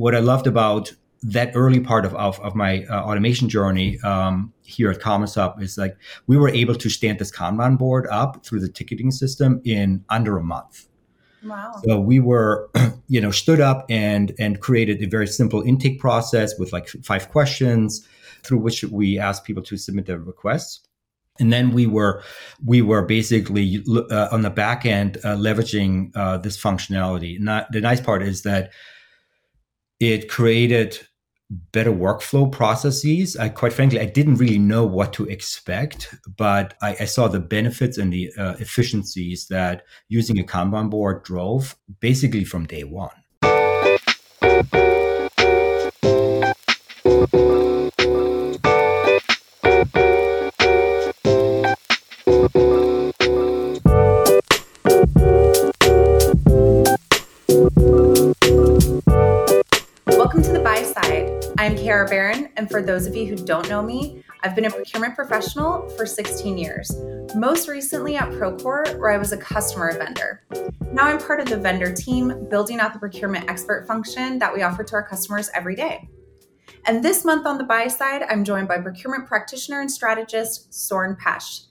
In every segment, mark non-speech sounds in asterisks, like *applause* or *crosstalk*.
what I loved about that early part of, of, of my uh, automation journey um, here at Hub is like we were able to stand this Kanban board up through the ticketing system in under a month. Wow. So we were, *clears throat* you know, stood up and and created a very simple intake process with like five questions through which we asked people to submit their requests. And then we were we were basically uh, on the back end uh, leveraging uh, this functionality. Not the nice part is that it created better workflow processes. I quite frankly, I didn't really know what to expect, but I, I saw the benefits and the uh, efficiencies that using a Kanban board drove basically from day one. Barron, and for those of you who don't know me, I've been a procurement professional for 16 years, most recently at Procore, where I was a customer Vendr. Now I'm part of the Vendr team building out the procurement expert function that we offer to our customers every day. And this month on the buy side, I'm joined by procurement practitioner and strategist Sören Petsch.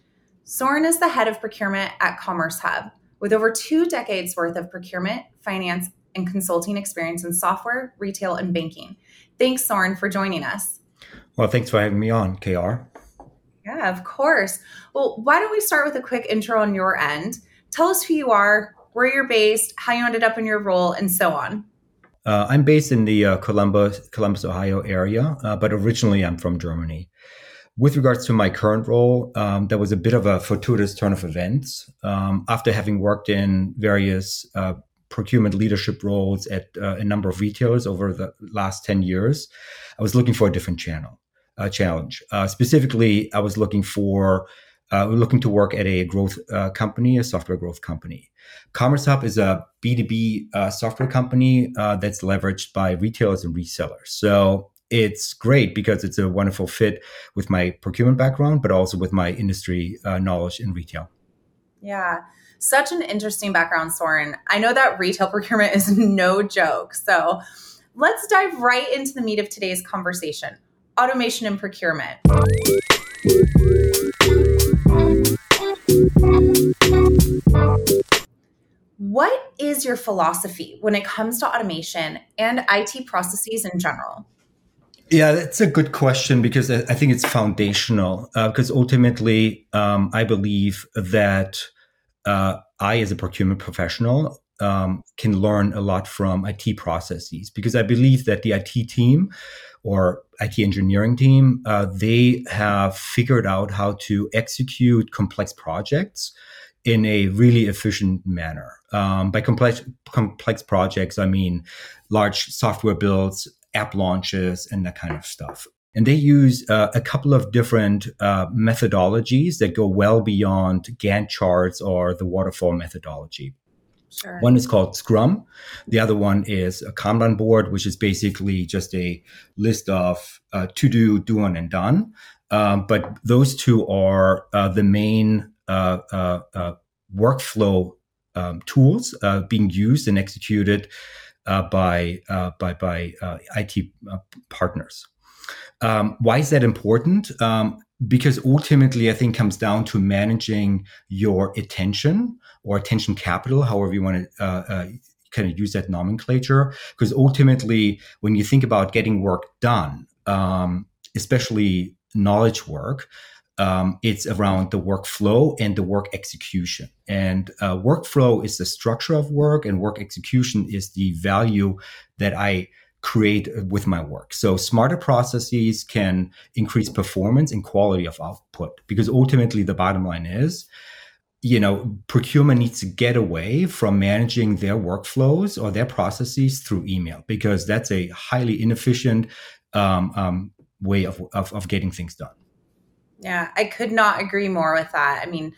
Sören is the head of procurement at CommerceHub, with over two decades worth of procurement, finance, and consulting experience in software, retail, and banking. Thanks, Sören, for joining us. Well, thanks for having me on, KR. Yeah, of course. Well, why don't we start with a quick intro on your end? Tell us who you are, where you're based, how you ended up in your role, and so on. Uh, I'm based in the uh, Columbus, Columbus, Ohio area, uh, but originally I'm from Germany. With regards to my current role, um, there was a bit of a fortuitous turn of events. Um, after having worked in various uh, procurement leadership roles at uh, a number of retailers over the last 10 years, I was looking for a different channel, uh, challenge. Uh, specifically, I was looking for uh, looking to work at a growth uh, company, a software growth company. CommerceHub is a B2B uh, software company that's leveraged by retailers and resellers. So it's great because it's a wonderful fit with my procurement background, but also with my industry knowledge in retail. Yeah. Such an interesting background, Sören. I know that retail *laughs* procurement is no joke. So let's dive right into the meat of today's conversation automation and procurement. What is your philosophy when it comes to automation and IT processes in general? Yeah, that's a good question because I think it's foundational. Uh, because ultimately, um, I believe that uh, I, as a procurement professional, um, can learn a lot from IT processes because I believe that the IT team or IT engineering team, uh, they have figured out how to execute complex projects in a really efficient manner. Um, by complex complex projects, I mean large software builds, app launches, and that kind of stuff. And they use uh, a couple of different uh, methodologies that go well beyond Gantt charts or the waterfall methodology. Sure. One is called Scrum. The other one is a Kanban board, which is basically just a list of uh, to do, doing, and done. Um, but those two are uh, the main uh, uh, workflow um, tools being used and executed by by by IT partners. Um, why is that important? Um, because ultimately, I think comes down to managing your attention or attention capital, however you want to uh, uh, kind of use that nomenclature. Because ultimately, when you think about getting work done, um, especially knowledge work, um, it's around the workflow and the work execution. And uh, workflow is the structure of work, and work execution is the value that I create with my work. So smarter processes can increase performance and quality of output because ultimately the bottom line is you know procurement needs to get away from managing their workflows or their processes through email because that's a highly inefficient um, um, way of, of, of getting things done yeah i could not agree more with that i mean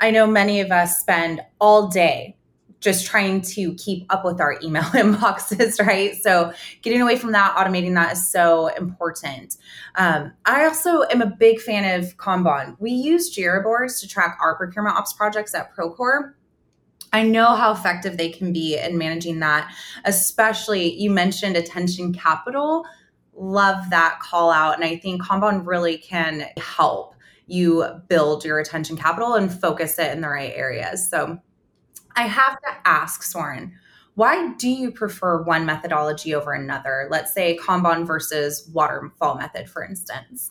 i know many of us spend all day just trying to keep up with our email *laughs* inboxes, right? So getting away from that, automating that is so important. Um, I also am a big fan of Kanban. We use Jira boards to track our procurement ops projects at Procore. I know how effective they can be in managing that, especially you mentioned attention capital. Love that call out. And I think Kanban really can help you build your attention capital and focus it in the right areas. So I have to ask, Sören, why do you prefer one methodology over another? Let's say Kanban versus waterfall method, for instance.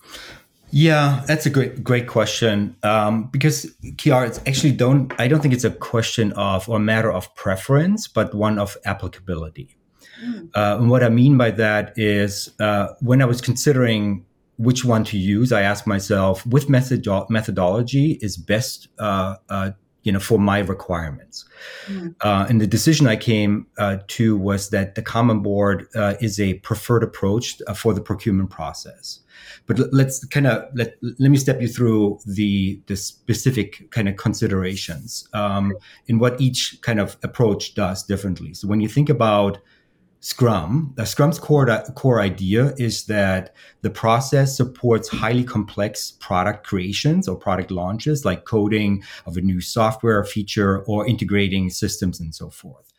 Yeah, that's a great great question. Um, because Kiara, it's actually don't I don't think it's a question of or a matter of preference, but one of applicability. Mm. Uh, and what I mean by that is uh, when I was considering which one to use, I asked myself, which methodology is best uh, uh you know, for my requirements. Mm. Uh, and the decision I came uh, to was that the Kanban board uh, is a preferred approach uh, for the procurement process. But l- let's kind of let let me step you through the the specific kind of considerations um, in what each kind of approach does differently. So when you think about Scrum, the Scrum's core, core idea is that the process supports highly complex product creations or product launches, like coding of a new software feature or integrating systems and so forth.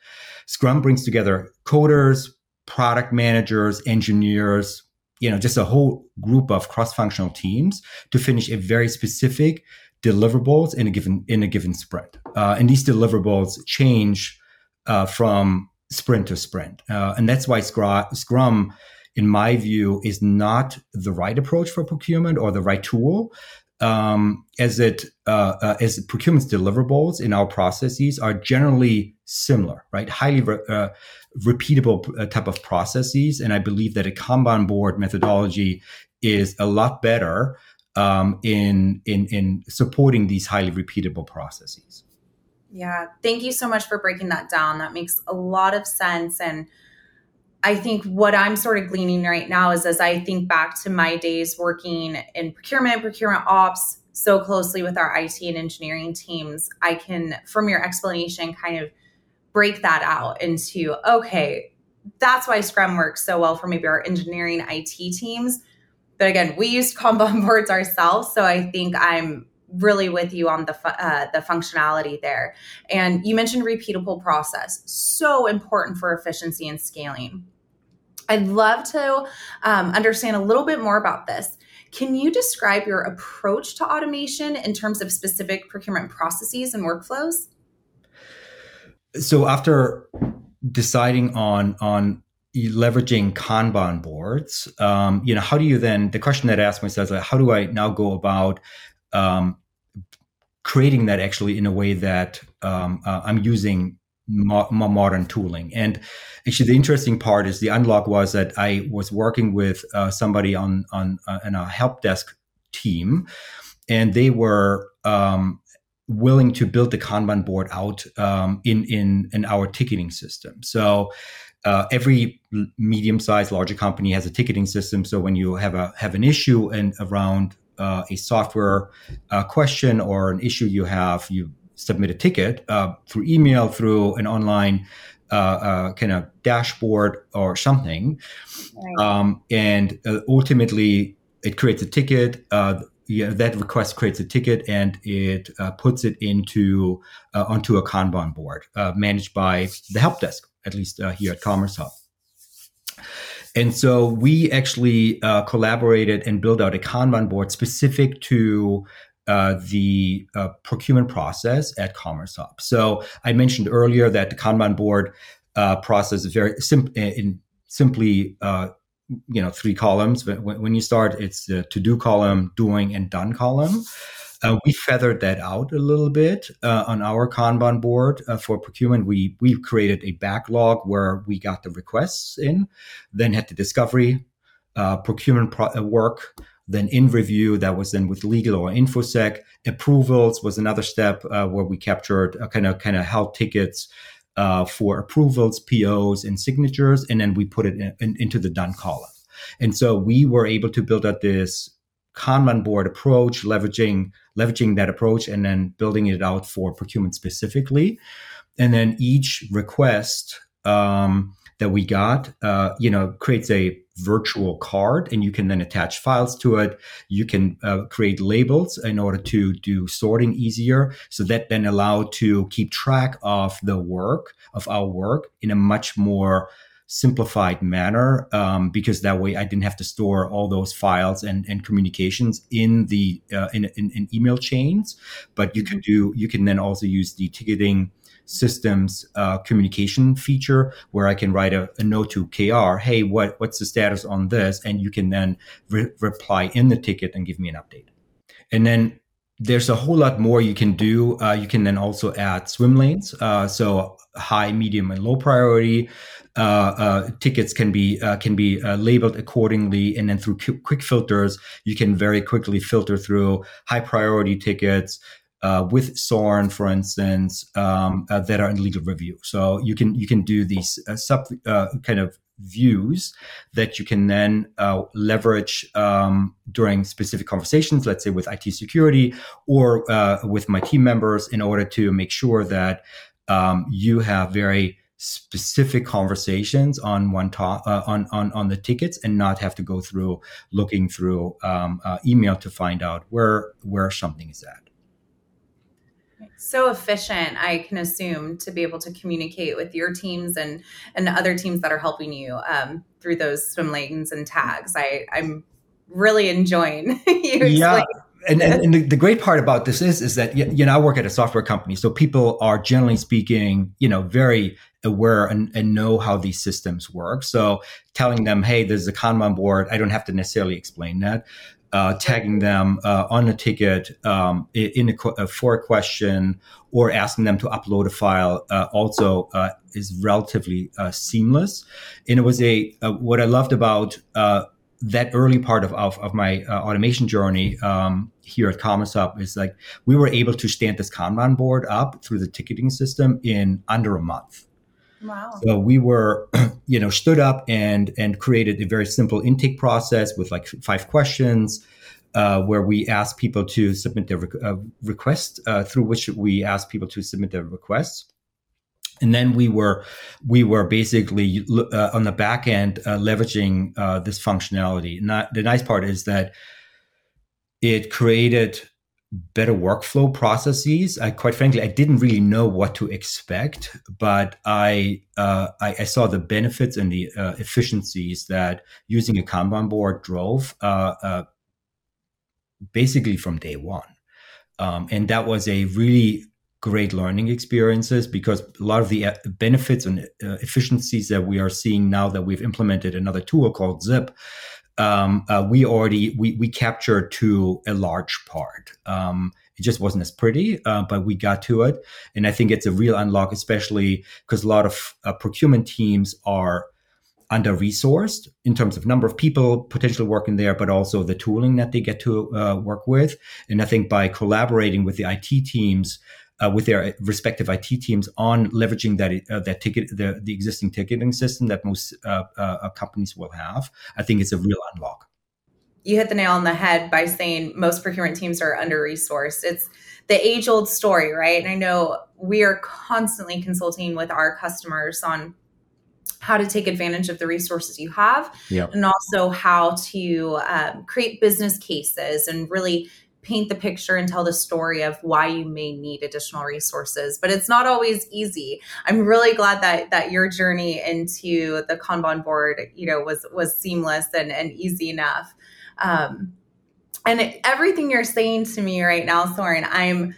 Scrum brings together coders, product managers, engineers, you know, just a whole group of cross-functional teams to finish a very specific deliverables in a given in a given sprint. Uh, and these deliverables change uh, from sprint to sprint. Uh, and that's why Scrum, in my view, is not the right approach for procurement or the right tool. Um, as it uh, uh, as procurement's deliverables in our processes are generally similar, right? Highly re- uh, repeatable uh, type of processes, and I believe that a Kanban board methodology is a lot better um, in in in supporting these highly repeatable processes. Yeah. Thank you so much for breaking that down. That makes a lot of sense. And I think what I'm sort of gleaning right now is as I think back to my days working in procurement, procurement ops, so closely with our IT and engineering teams, I can, from your explanation, kind of break that out into okay, that's why Scrum works so well for maybe our engineering IT teams. But again, we used Kanban *laughs* boards ourselves. So I think I'm really with you on the uh, the functionality there. And you mentioned repeatable process, so important for efficiency and scaling. I'd love to um, understand a little bit more about this. Can you describe your approach to automation in terms of specific procurement processes and workflows? So after deciding on on leveraging Kanban boards, um, you know, how do you then? The question that I asked myself is, like, how do I now go about um, creating that actually in a way that um, uh, I'm using mo- modern tooling. And actually, the interesting part is the unlock was that I was working with uh, somebody on on uh, a help desk team, and they were um, willing to build the Kanban board out um, in in in our ticketing system. So. Uh, every medium-sized, larger company has a ticketing system. So when you have a have an issue and around uh, a software uh, question or an issue you have, you submit a ticket uh, through email, through an online uh, uh, kind of dashboard or something. Right. Um, and uh, ultimately, it creates a ticket. Yeah, that request creates a ticket and it puts it into onto a Kanban board managed by the help desk, at least here at CommerceHub. And so we actually uh, collaborated and built out a Kanban board specific to uh, the uh, procurement process at CommerceHub. So I mentioned earlier that the Kanban board uh, process is very sim- in simply uh, you know three columns. When, when you start, it's the to do column, doing, and done column. Uh, we feathered that out a little bit uh, on our Kanban board uh, for procurement. We we created a backlog where we got the requests in, then had the discovery, uh, procurement pro- uh, work, then in review. That was then with legal or infosec. Approvals was another step uh, where we captured kind of kind of held tickets. for approvals, POs, and signatures, and then we put it in, in, into the done column. And so we were able to build out this Kanban board approach, leveraging leveraging that approach, and then building it out for procurement specifically. And then each request um, that we got, uh, you know, creates a virtual card and you can then attach files to it. You can uh, create labels in order to do sorting easier. So that then allow to keep track of the work of our work in a much more simplified manner um, because that way I didn't have to store all those files and, and communications in the uh, in, in, in, email chains. But you can mm-hmm. do you can then also use the ticketing systems uh, communication feature where I can write a, a, note to KR, hey, what what's the status on this, and you can then re- reply in the ticket and give me an update. And then there's a whole lot more you can do. Uh, you can then also add swim lanes. Uh, so high, medium, and low priority tickets can be uh, can be uh, labeled accordingly, and then through qu- quick filters, you can very quickly filter through high priority tickets. with SORN, for instance, um, that are in legal review, so you can you can do these sub kind of views that you can then uh, leverage um, during specific conversations, let's say with IT security or uh, with my team members, in order to make sure that um, you have very specific conversations on one to- uh, on, on on the tickets and not have to go through looking through um, uh, email to find out where where something is at. So efficient i can assume to be able to communicate with your teams and and other teams that are helping you um, through those swim lanes and tags. I i'm really enjoying *laughs* you yeah and, and, and the, the, great part about this is is that you know I work at a software company, so people are generally speaking, you know, very aware and, and know how these systems work. So telling them, hey, there's a Kanban board, I don't have to necessarily explain that uh, tagging them uh, on a ticket um, in a, a, for a question or asking them to upload a file uh, also uh, is relatively uh, seamless. And it was a what I loved about that early part of, of, of my automation journey um, here at CommerceHub is like we were able to stand this Kanban board up through the ticketing system in under a month. Wow. So we were, *clears throat* you know, stood up and and created a very simple intake process with like five questions, uh, where we asked people to submit their uh, request, uh, through which we asked people to submit their requests. And then we were we were basically uh, on the back end uh, leveraging uh, this functionality. The nice part is that it created better workflow processes. I quite frankly, I didn't really know what to expect, but I uh, I, I, saw the benefits and the uh, efficiencies that using a Kanban board drove uh basically from day one, um, and that was a really great learning experiences because a lot of the uh, benefits and uh, efficiencies that we are seeing now that we've implemented another tool called Zip um, uh, we already we, we captured to a large part. Um, it just wasn't as pretty, uh, but we got to it, and I think it's a real unlock, especially because a lot of uh, procurement teams are under resourced in terms of number of people potentially working there, but also the tooling that they get to uh, work with. And I think by collaborating with the IT teams, uh, with their respective IT teams on leveraging that uh, that ticket the, the existing ticketing system that most uh, uh, companies will have. I think it's a real unlock. You hit the nail on the head by saying most procurement teams are under resourced. It's the age old story, right? And I know we are constantly consulting with our customers on how to take advantage of the resources you have yep. and also how to um, create business cases and really paint the picture and tell the story of why you may need additional resources but it's not always easy i'm really glad that that your journey into the kanban board you know was was seamless and and easy enough um and everything you're saying to me right now sören i'm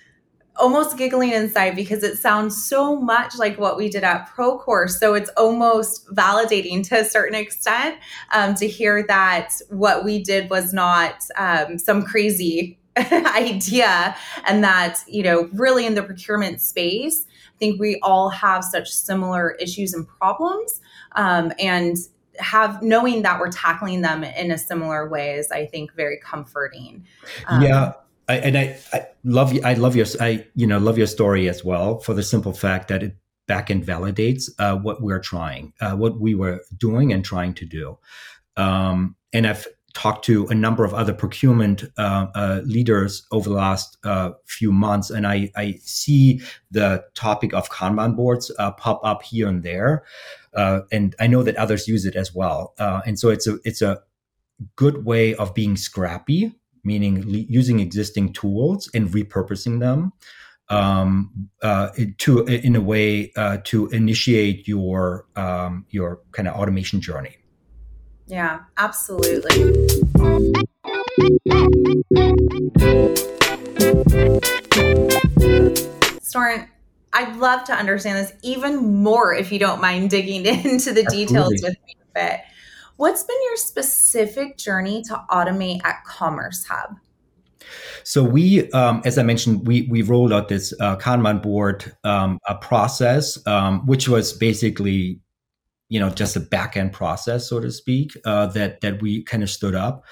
almost giggling inside because it sounds so much like what we did at Procore. So it's almost validating to a certain extent um, to hear that what we did was not um, some crazy *laughs* idea and that you know really in the procurement space i think we all have such similar issues and problems um, and have knowing that we're tackling them in a similar way is i think very comforting. Um, yeah I, and I, I love i love your i you know love your story as well for the simple fact that it back and validates uh, what we're trying uh, what we were doing and trying to do. Um, and i've talked to a number of other procurement uh, uh, leaders over the last uh, few months, and I, I, see the topic of Kanban boards uh, pop up here and there. uh, and I know that others use it as well. Uh, and so it's a it's a good way of being scrappy, meaning le- using existing tools and repurposing them um, to in a way to initiate your um, your kind of automation journey. Yeah, absolutely. Sören, I'd love to understand this even more if you don't mind digging *laughs* into the details with me a bit. What's been your specific journey to automate at CommerceHub? So we, um, as I mentioned, we we rolled out this uh, Kanban board um, a process, um, which was basically, you know, just a back end process, so to speak, uh, that that we kind of stood up.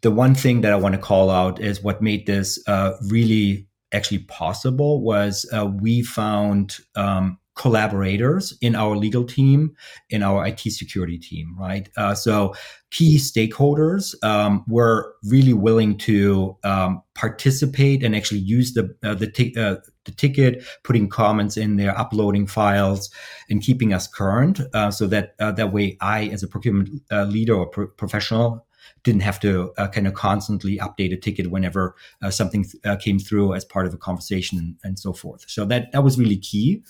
The one thing that I want to call out is what made this uh, really actually possible was uh, we found um, collaborators in our legal team, in our IT security team, right? Uh, so key stakeholders um, were really willing to um, participate and actually use the uh, the, t- uh, the ticket, putting comments in there, uploading files, and keeping us current. Uh, so that uh, that way, I, as a procurement uh, leader or pro- professional, didn't have to uh, kind of constantly update a ticket whenever uh, something uh, came through as part of a conversation and, and, so forth. So that that was really key.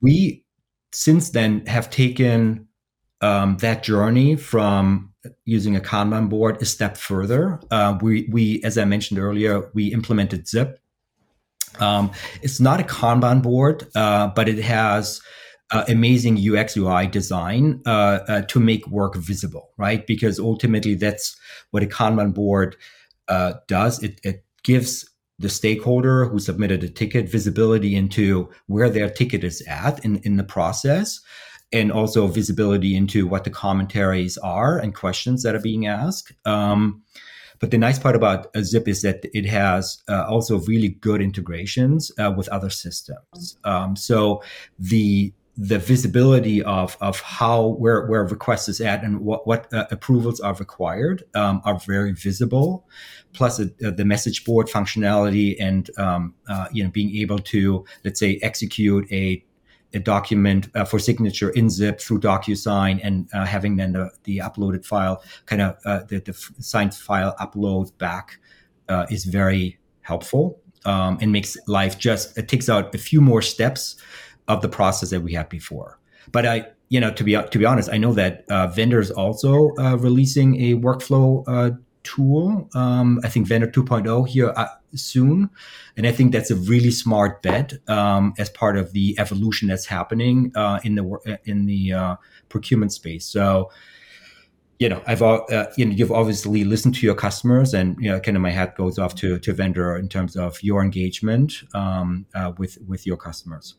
We since then have taken um, that journey from using a Kanban board a step further. Uh, we we as I mentioned earlier, we implemented Zip. Um, it's not a Kanban board, uh, but it has uh, amazing UX UI design uh, uh, to make work visible, right? Because ultimately, that's what a Kanban board uh, does. It, it gives the stakeholder who submitted a ticket visibility into where their ticket is at in, in the process and also visibility into what the commentaries are and questions that are being asked. Um, but the nice part about Zip is that it has uh, also really good integrations uh, with other systems. Um, so the the visibility of of how where where a request is at and what what uh, approvals are required um, are very visible. Plus uh, the message board functionality and um, uh, you know being able to let's say execute a a document uh, for signature in zip through DocuSign and uh, having then the, the uploaded file kind of uh, the, the signed file upload back is very helpful um, and makes life just it takes out a few more steps of the process that we had before. But I, you know, to be to be honest, I know that uh, Vendr's also uh, releasing a workflow uh, tool. Um, I think Vendr 2.0 here uh, soon, and I think that's a really smart bet um, as part of the evolution that's happening uh, in the in the uh, procurement space. So you know, I've uh, you know, you've obviously listened to your customers, and you know, kind of my hat goes off to to Vendr in terms of your engagement um, uh, with with your customers.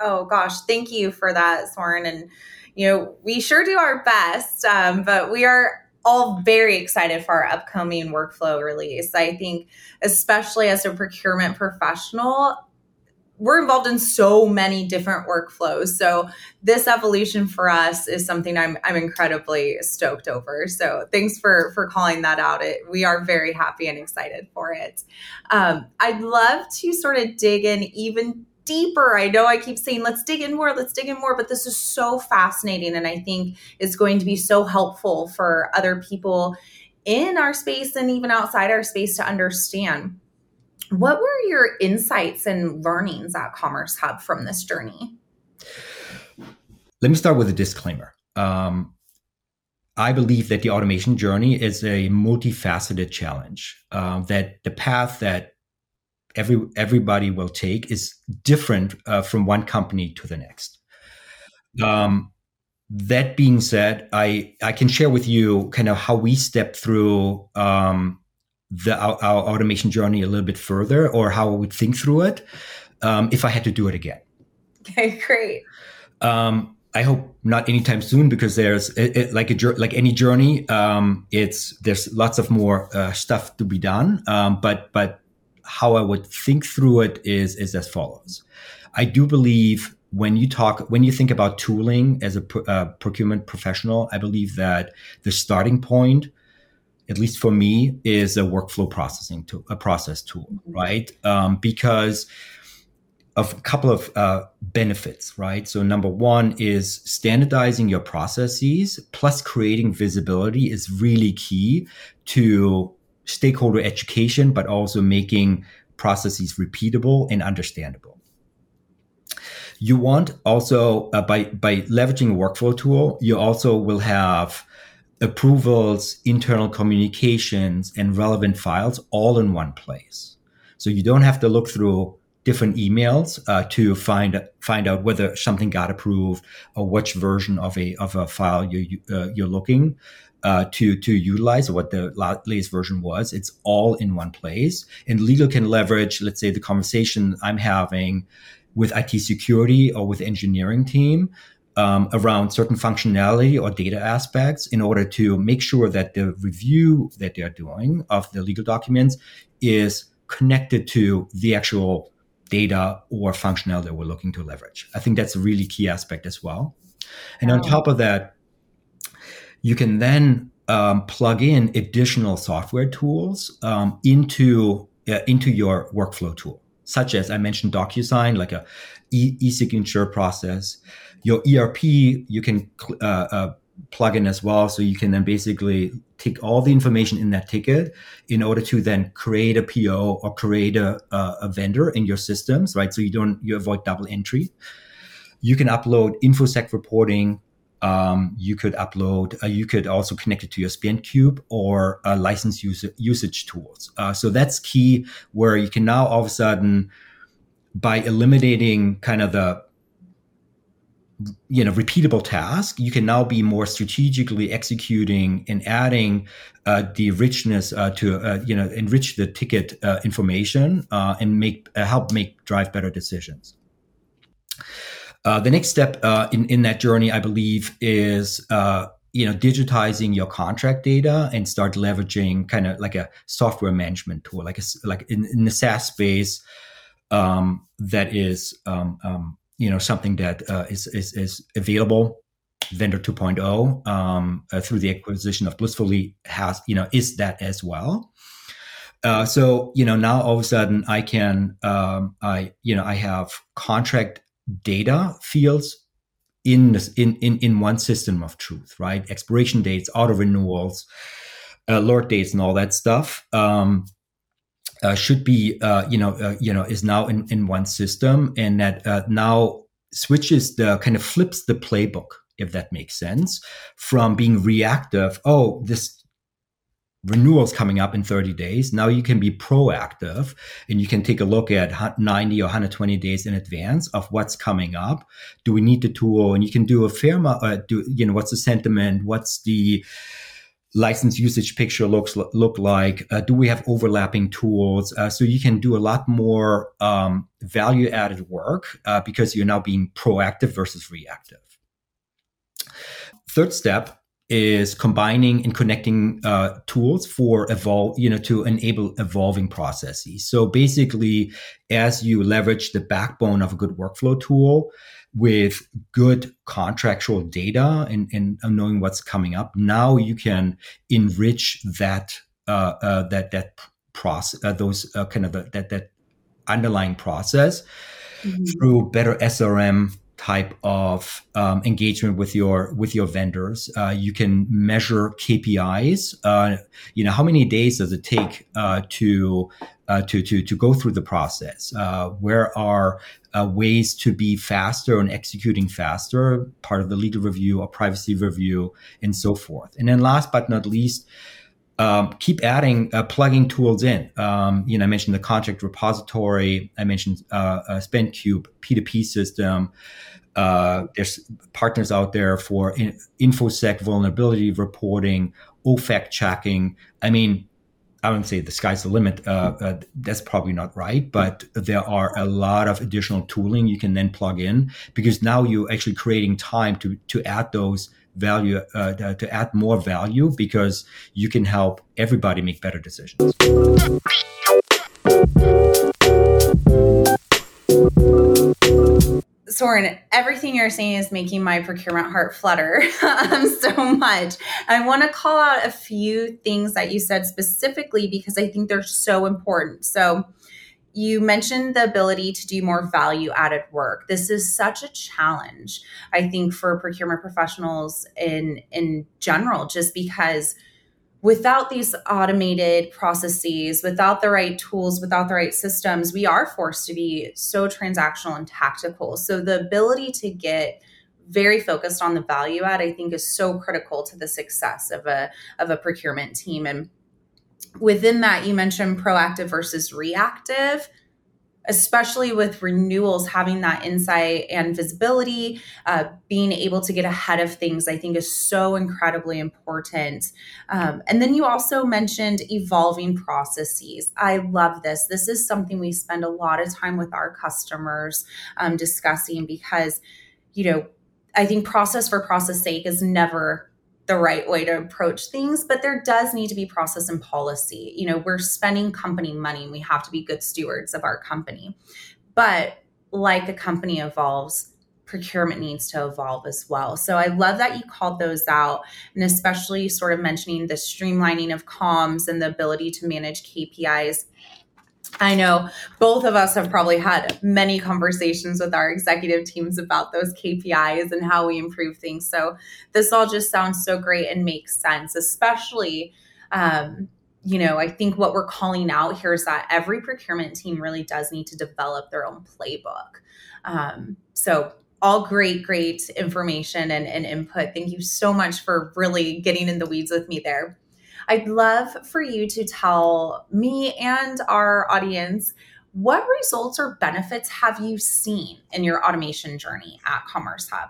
Oh gosh, thank you for that, Sören. And you know, we sure do our best, um, but we are all very excited for our upcoming workflow release. I think, especially as a procurement professional, we're involved in so many different workflows. So this evolution for us is something I'm I'm incredibly stoked over. So thanks for for calling that out. It we are very happy and excited for it. Um, I'd love to sort of dig in even deeper. I know I keep saying, let's dig in more, let's dig in more, but this is so fascinating. And I think is going to be so helpful for other people in our space and even outside our space to understand. What were your insights and learnings at CommerceHub from this journey? Let me start with a disclaimer. Um, I believe that the automation journey is a multifaceted challenge. Uh, that the path that every everybody will take is different uh, from one company to the next. Um, that being said, I I can share with you kind of how we step through um, the our, our, automation journey a little bit further, or how I would think through it um, if I had to do it again. Okay, great. Um, I hope not anytime soon because there's it, it, like a like any journey. Um, it's there's lots of more uh, stuff to be done. Um, but but how I would think through it is is as follows. I do believe when you talk when you think about tooling as a uh, procurement professional, I believe that the starting point, at least for me, is a workflow processing tool, a process tool, mm-hmm. right? Um, because of a couple of uh, benefits, right? So number one is standardizing your processes plus creating visibility is really key to stakeholder education, but also making processes repeatable and understandable. You want also uh, by by leveraging a workflow tool, you also will have approvals, internal communications, and relevant files all in one place. So you don't have to look through different emails uh, to find find out whether something got approved or which version of a of a file you, uh, you're looking uh, to to utilize what the latest version was. It's all in one place, and legal can leverage, let's say, the conversation I'm having with IT security or with engineering team um, around certain functionality or data aspects in order to make sure that the review that they're doing of the legal documents is connected to the actual data or functionality that we're looking to leverage. I think that's a really key aspect as well. And on top of that, you can then um, plug in additional software tools um, into uh, into your workflow tool, such as I mentioned DocuSign, like a e- e-signature process. Your ERP, you can uh, uh, plug in as well, so you can then basically take all the information in that ticket in order to then create a PO or create a, a vendor in your systems, right? So you don't you avoid double entry. You can upload infosec reporting. Um, you could upload. Uh, you could also connect it to your SpendCube or uh, license user, usage tools. Uh, so that's key. Where you can now all of a sudden, by eliminating kind of the you know repeatable task you can now be more strategically executing and adding uh, the richness uh, to uh, you know enrich the ticket uh, information uh, and make uh, help make drive better decisions the next step in in that journey i believe is you know digitizing your contract data and start leveraging kind of like a software management tool like a, like in, in the SaaS space um, that is um, um, you know something that uh, is, is is available. Vendr 2.0 um, uh, through the acquisition of blissfully has you know is that as well. Uh, so you know now all of a sudden i can um, i you know i have contract data fields in this in, in in one system of truth right? Expiration dates auto renewals alert dates and all that stuff um, uh, should be uh, you know uh, you know is now in, in one system and that uh, now switches the kind of flips the playbook if that makes sense from being reactive oh this renewal is coming up in 30 days now you can be proactive and you can take a look at 90 or 120 days in advance of what's coming up do we need the tool and you can do a fair amount uh, do you know what's the sentiment what's the license usage picture looks look like? Uh, do we have overlapping tools? Uh, so you can do a lot more um, value added work uh, because you're now being proactive versus reactive. Third step is combining and connecting uh, tools for evolve, you know, to enable evolving processes. So basically, as you leverage the backbone of a good workflow tool, with good contractual data and, and knowing what's coming up, now you can enrich that uh, uh, that that process, uh, those uh, kind of that that underlying process mm-hmm. through better SRM type of um, engagement with your with your vendors. Uh, you can measure KPIs. Uh, you know, how many days does it take uh, to uh, to to to go through the process? Uh, where are uh, ways to be faster and executing faster? Part of the legal review or privacy review, and so forth. And then last but not least. Um, keep adding, uh, plugging tools in. Um, you know, I mentioned the contract repository. I mentioned uh, SpendCube, P2P system. Uh, there's partners out there for in, infosec vulnerability reporting, OFAC checking. I mean, I wouldn't say the sky's the limit. Uh, uh, that's probably not right, but there are a lot of additional tooling you can then plug in because now you're actually creating time to to add those value uh, to add more value because you can help everybody make better decisions. Sören, everything you're saying is making my procurement heart flutter *laughs* um, so much. I want to call out a few things that you said specifically because I think they're so important. So, you mentioned the ability to do more value added work. This is such a challenge, I think, for procurement professionals in in general, just because without these automated processes, without the right tools, without the right systems, we are forced to be so transactional and tactical. So the ability to get very focused on the value add, I think, is so critical to the success of a of a procurement team. And within that, you mentioned proactive versus reactive especially with renewals, having that insight and visibility, uh, being able to get ahead of things, I think is so incredibly important. Um, and then you also mentioned evolving processes. I love this. This is something we spend a lot of time with our customers um, discussing because, you know, I think process for process sake is never the right way to approach things but there does need to be process and policy. You know we're spending company money and we have to be good stewards of our company. But like a company evolves procurement needs to evolve as well. So i love that you called those out and especially sort of mentioning the streamlining of comms and the ability to manage kpis I know both of us have probably had many conversations with our executive teams about those KPIs and how we improve things. So this all just sounds so great and makes sense, especially. Um, you know, I think what we're calling out here is that every procurement team really does need to develop their own playbook. Um, so all great, great information and, and input. Thank you so much for really getting in the weeds with me there. I'd love for you to tell me and our audience what results or benefits have you seen in your automation journey at CommerceHub?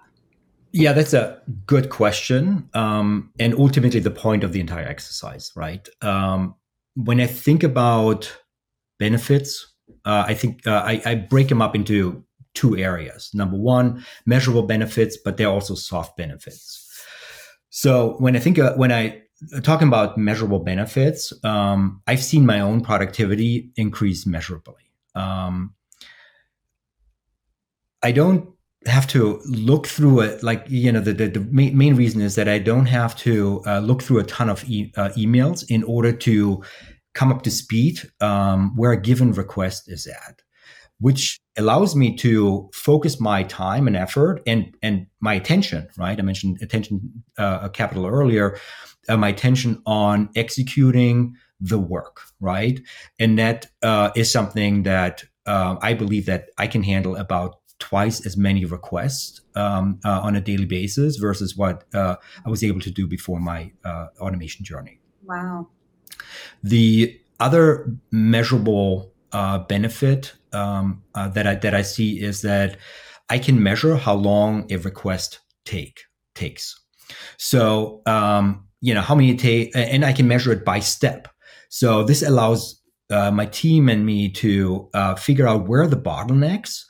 Yeah, that's a good question. Um, and ultimately, the point of the entire exercise, right? Um, when I think about benefits, uh, I think uh, I, I break them up into two areas. Number one, measurable benefits, but they're also soft benefits. So when I think uh, when I talking about measurable benefits, um, I've seen my own productivity increase measurably. Um, I don't have to look through it like you know the, the, the main, reason is that i don't have to uh, look through a ton of e- uh, emails in order to come up to speed um, where a given request is at which allows me to focus my time and effort and and my attention right i mentioned attention uh, capital earlier uh, my attention on executing the work, right? And that uh, is something that uh, I believe that I can handle about twice as many requests um, uh, on a daily basis versus what uh, I was able to do before my uh, automation journey. Wow. The other measurable benefit um, that I that I see is that I can measure how long a request take takes. So um, you know how many take and i can measure it by step. So this allows uh, my team and me to uh, figure out where the bottlenecks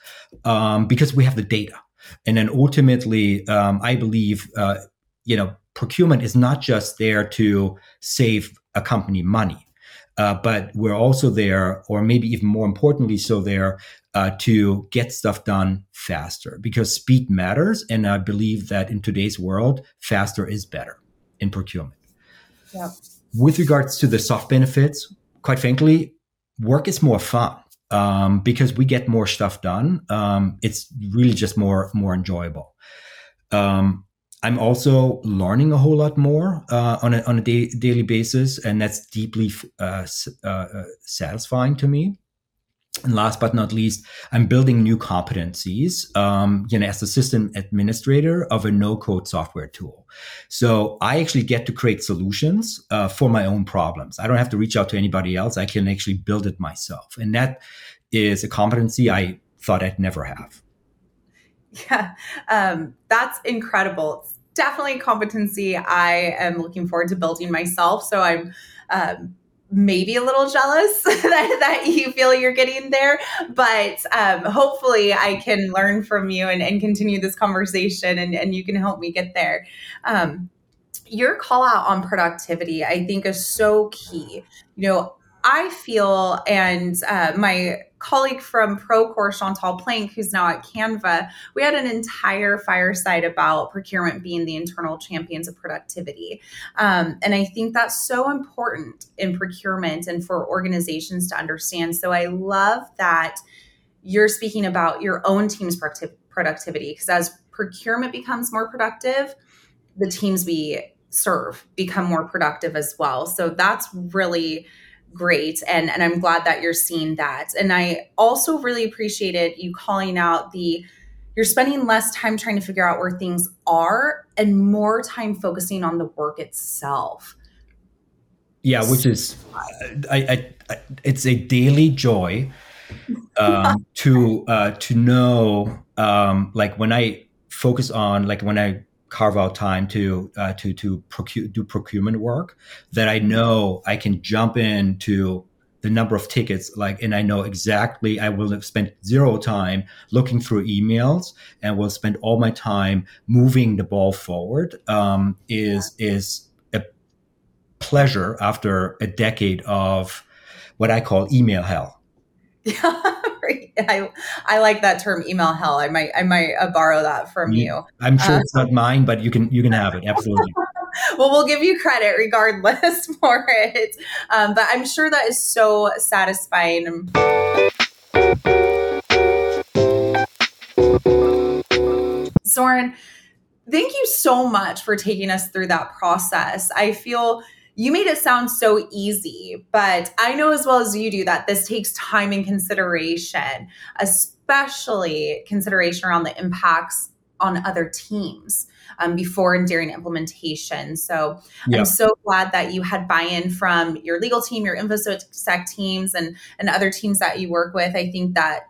um, because we have the data. And then ultimately um, i believe uh, you know procurement is not just there to save a company money uh, but we're also there or maybe even more importantly so there uh, to get stuff done faster because speed matters and i believe that in today's world faster is better in procurement. Yeah. With regards to the soft benefits, quite frankly, work is more fun um, because we get more stuff done. Um, it's really just more more enjoyable. Um, I'm also learning a whole lot more uh, on a on a da- daily basis, and that's deeply uh, uh, uh satisfying to me. And last but not least, I'm building new competencies, um, you know, as a system administrator of a no-code software tool. So I actually get to create solutions uh, for my own problems. I don't have to reach out to anybody else. I can actually build it myself, and that is a competency I thought I'd never have. Yeah, um, that's incredible. It's definitely a competency I am looking forward to building myself. So I'm. Um, maybe a little jealous *laughs* that, that you feel you're getting there but um, hopefully i can learn from you and, and continue this conversation and, and you can help me get there. Um, your call out on productivity i think is so key. You know I feel, and uh, my colleague from Procore, Chantal Plank, who's now at Canva, we had an entire fireside about procurement being the internal champions of productivity. Um, and I think that's so important in procurement and for organizations to understand. So I love that you're speaking about your own team's productivity because as procurement becomes more productive, the teams we serve become more productive as well. So that's really great and and I'm glad that you're seeing that. And I also really appreciated you calling out the you're spending less time trying to figure out where things are and more time focusing on the work itself. Yeah, which is I, I, I it's a daily joy um, *laughs* to uh, to know um, like when I focus on like when I carve out time to uh, to to procure, do procurement work that I know I can jump into the number of tickets like and I know exactly I will have spent zero time looking through emails and will spend all my time moving the ball forward um, is is a pleasure after a decade of what I call email hell. Yeah. *laughs* *laughs* I I like that term email hell. I might I might uh, borrow that from you. I'm sure uh, it's not mine, but you can you can have it absolutely. *laughs* well, we'll give you credit regardless *laughs* for it. Um, but I'm sure that is so satisfying. Sören, thank you so much for taking us through that process. I feel you made it sound so easy, but I know as well as you do that this takes time and consideration, especially consideration around the impacts on other teams um, before and during implementation. So yeah. I'm so glad that you had buy-in from your legal team, your InfoSec teams, and and other teams that you work with. I think that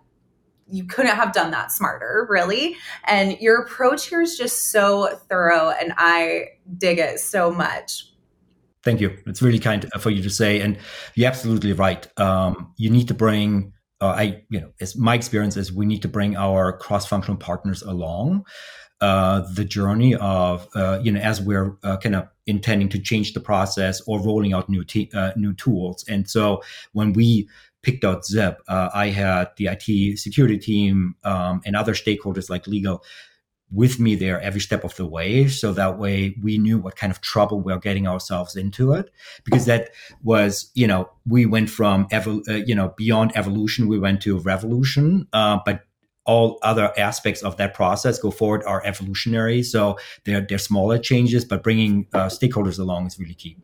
you couldn't have done that smarter, really. And your approach here is just so thorough, and I dig it so much. Thank you. It's really kind for you to say, and you're absolutely right. Um, you need to bring. Uh, I, you know, as my experience is, we need to bring our cross-functional partners along uh, the journey of, uh, you know, as we're uh, kind of intending to change the process or rolling out new uh, new tools. And so when we picked out Zip, uh, I had the IT security team um, and other stakeholders like legal with me there every step of the way. So that way we knew what kind of trouble we are getting ourselves into it. Because that was, you know, we went from, uh, you know, beyond evolution, we went to revolution. Uh, but all other aspects of that process go forward are evolutionary. So they're, they're smaller changes, but bringing uh, stakeholders along is really key.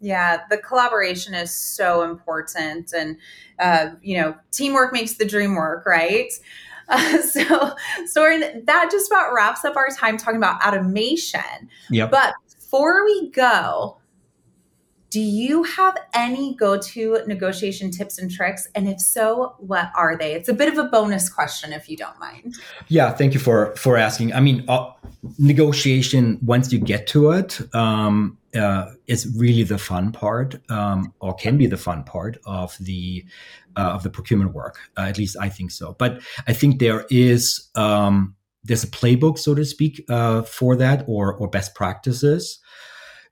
Yeah, the collaboration is so important. And, uh, you know, teamwork makes the dream work, right? Uh, *laughs* so, Sören, that just about wraps up our time talking about automation. Yep. But before we go, do you have any go to negotiation tips and tricks? And if so, what are they? It's a bit of a bonus question if you don't mind. Yeah, thank you for for asking. I mean, uh, negotiation once you get to it um, uh, is really the fun part, um, or can be the fun part of the uh, of the procurement work. Uh, at least I think so. But I think there is um, there's a playbook, so to speak, uh, for that, or or best practices.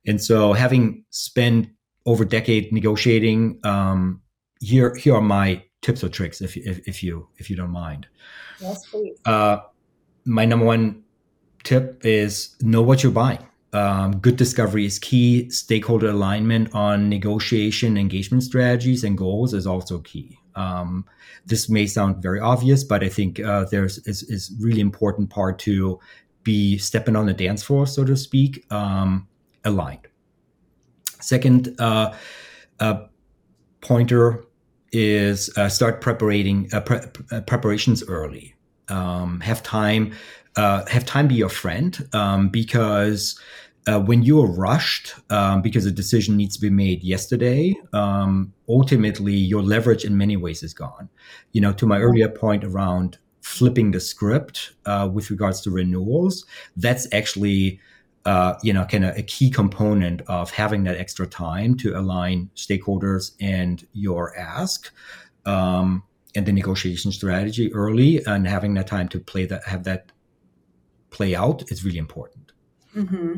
And so, having spent over a decade negotiating, um, here here are my tips or tricks, if if, if you if you don't mind. Yes, please. Uh, my number one tip is know what you're buying. Um, good discovery is key. Stakeholder alignment on negotiation, engagement strategies, and goals is also key. Um, this may sound very obvious, but I think uh, there's is, is really important part to be stepping on the dance floor, so to speak. Um, aligned. Second uh, uh, pointer is uh, start preparing uh, pre- uh, preparations early. Um, have time, uh, have time be your friend um, because uh, when you are rushed um, because a decision needs to be made yesterday, um, ultimately your leverage in many ways is gone. You know, to my earlier point around flipping the script uh, with regards to renewals, that's actually uh, you know, kind of a key component of having that extra time to align stakeholders and your ask um, and the negotiation strategy early and having that time to play that, have that play out is really important. Mm-hmm.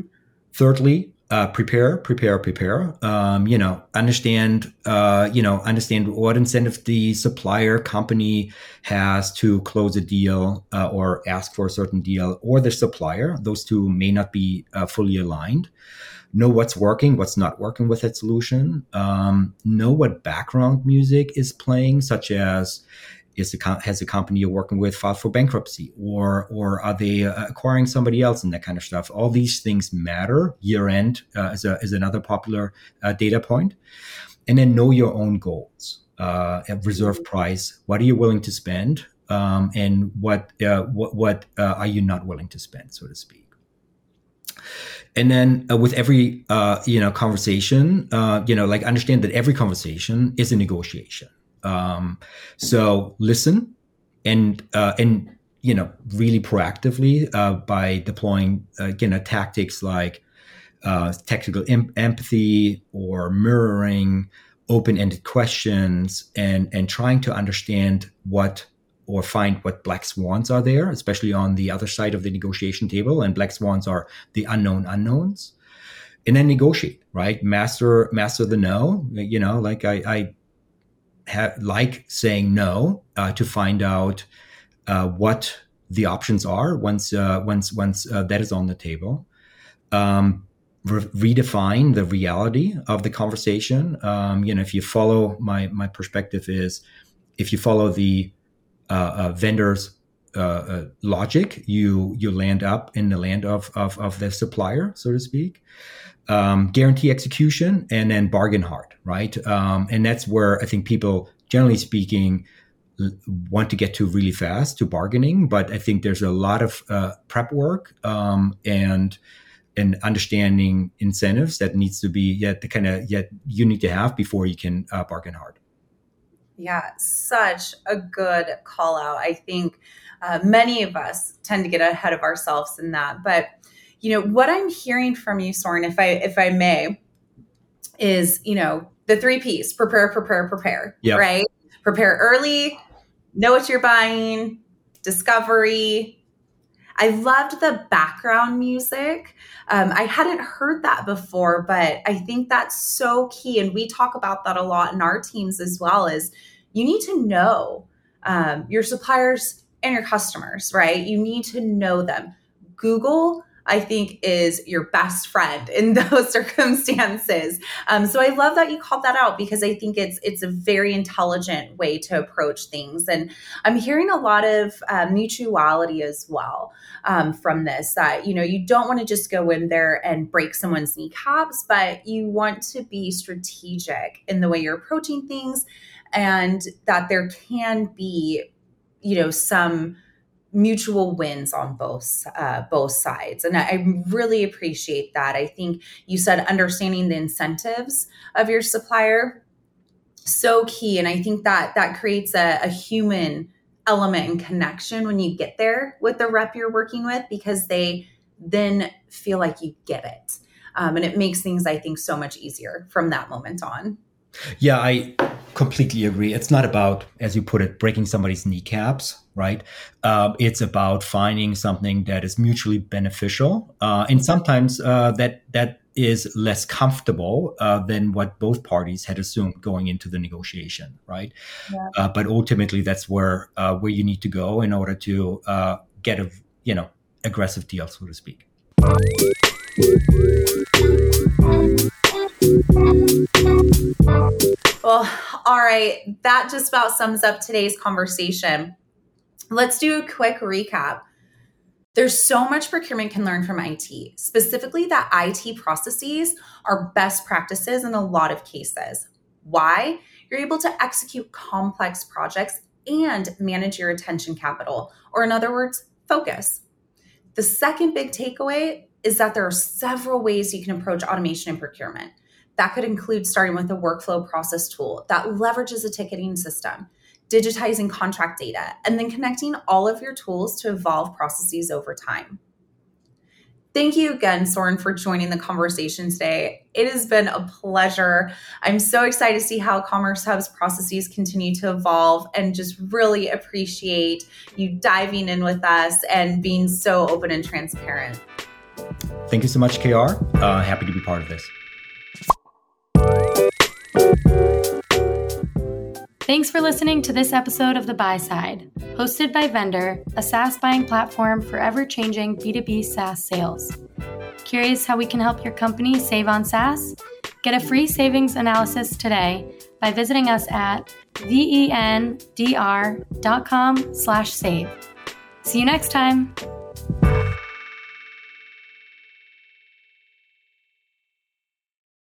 Thirdly, uh, prepare, prepare, prepare. Um, you know, understand, uh, you know, understand what incentive the supplier company has to close a deal uh, or ask for a certain deal, or the supplier. Those two may not be uh, fully aligned. Know what's working, what's not working with that solution. Um, know what background music is playing, such as is the has the company you're working with filed for bankruptcy or or are they uh, acquiring somebody else and that kind of stuff? All these things matter. Year end uh, is, a, is another popular uh, data point. And then know your own goals uh, reserve price. What are you willing to spend? Um, and what uh, what, what are you not willing to spend so to speak? And then uh, with every uh, you know conversation uh, you know like understand that every conversation is a negotiation um, so listen and uh, and you know really proactively uh, by deploying uh, you know tactics like uh, technical em- empathy or mirroring, open-ended questions, and and trying to understand what or find what black swans are there, especially on the other side of the negotiation table. And black swans are the unknown unknowns. And then negotiate, right? Master master the no. You know, like I, I ha- like saying no uh, to find out uh, what the options are once uh, once once uh, that is on the table. Um, re- redefine the reality of the conversation. Um, you know, if you follow my my perspective is if you follow the uh, uh, vendor's logic, you you land up in the land of of, of the supplier, so to speak um, guarantee execution and then bargain hard, right? Um, and that's where I think people, generally speaking, want to get to really fast to bargaining. But I think there's a lot of uh, prep work um, and and understanding incentives that needs to be yet the kind of yet you need to have before you can uh, bargain hard. Yeah, such a good call out. I think uh, many of us tend to get ahead of ourselves in that, but you know what i'm hearing from you sören if i if i may is you know the three p's prepare prepare prepare yep. right prepare early know what you're buying discovery I loved the background music. Um, I hadn't heard that before, but I think that's so key. And we talk about that a lot in our teams as well. Is you need to know um, your suppliers and your customers, right? You need to know them. Google I think is your best friend in *laughs* those circumstances. Um, so I love that you called that out because I think it's it's a very intelligent way to approach things, and I'm hearing a lot of uh, mutuality as well um, from this. That you know you don't want to just go in there and break someone's kneecaps, but you want to be strategic in the way you're approaching things, and that there can be you know some mutual wins on both uh, both sides. And I, really appreciate that. I think you said understanding the incentives of your supplier so key. And i think that that creates a, a human element and connection when you get there with the rep you're working with because they then feel like you get it. Um, and it makes things i think so much easier from that moment on. Yeah i completely agree. It's not about, as you put it, breaking somebody's kneecaps, right? Uh, it's about finding something that is mutually beneficial, uh, and sometimes uh, that that is less comfortable uh, than what both parties had assumed going into the negotiation, right? Yeah. Uh, but ultimately, that's where uh, where you need to go in order to get a you know aggressive deal, so to speak. Well, all right. That just about sums up today's conversation. Let's do a quick recap. There's so much procurement can learn from IT, specifically that IT processes are best practices in a lot of cases. Why? You're able to execute complex projects and manage your attention capital, or in other words, focus. The second big takeaway is that there are several ways you can approach automation and procurement. That could include starting with a workflow process tool that leverages a ticketing system, digitizing contract data, and then connecting all of your tools to evolve processes over time. Thank you again, Sören, for joining the conversation today. It has been a pleasure. I'm so excited to see how CommerceHub's processes continue to evolve and just really appreciate you diving in with us and being so open and transparent. Thank you so much, KR. Uh, happy to be part of this. Thanks for listening to this episode of The Buy Side, hosted by Vendr, a SaaS buying platform for ever changing B2B SaaS sales. Curious how we can help your company save on SaaS? Get a free savings analysis today by visiting us at vendr.com slash save. See you next time.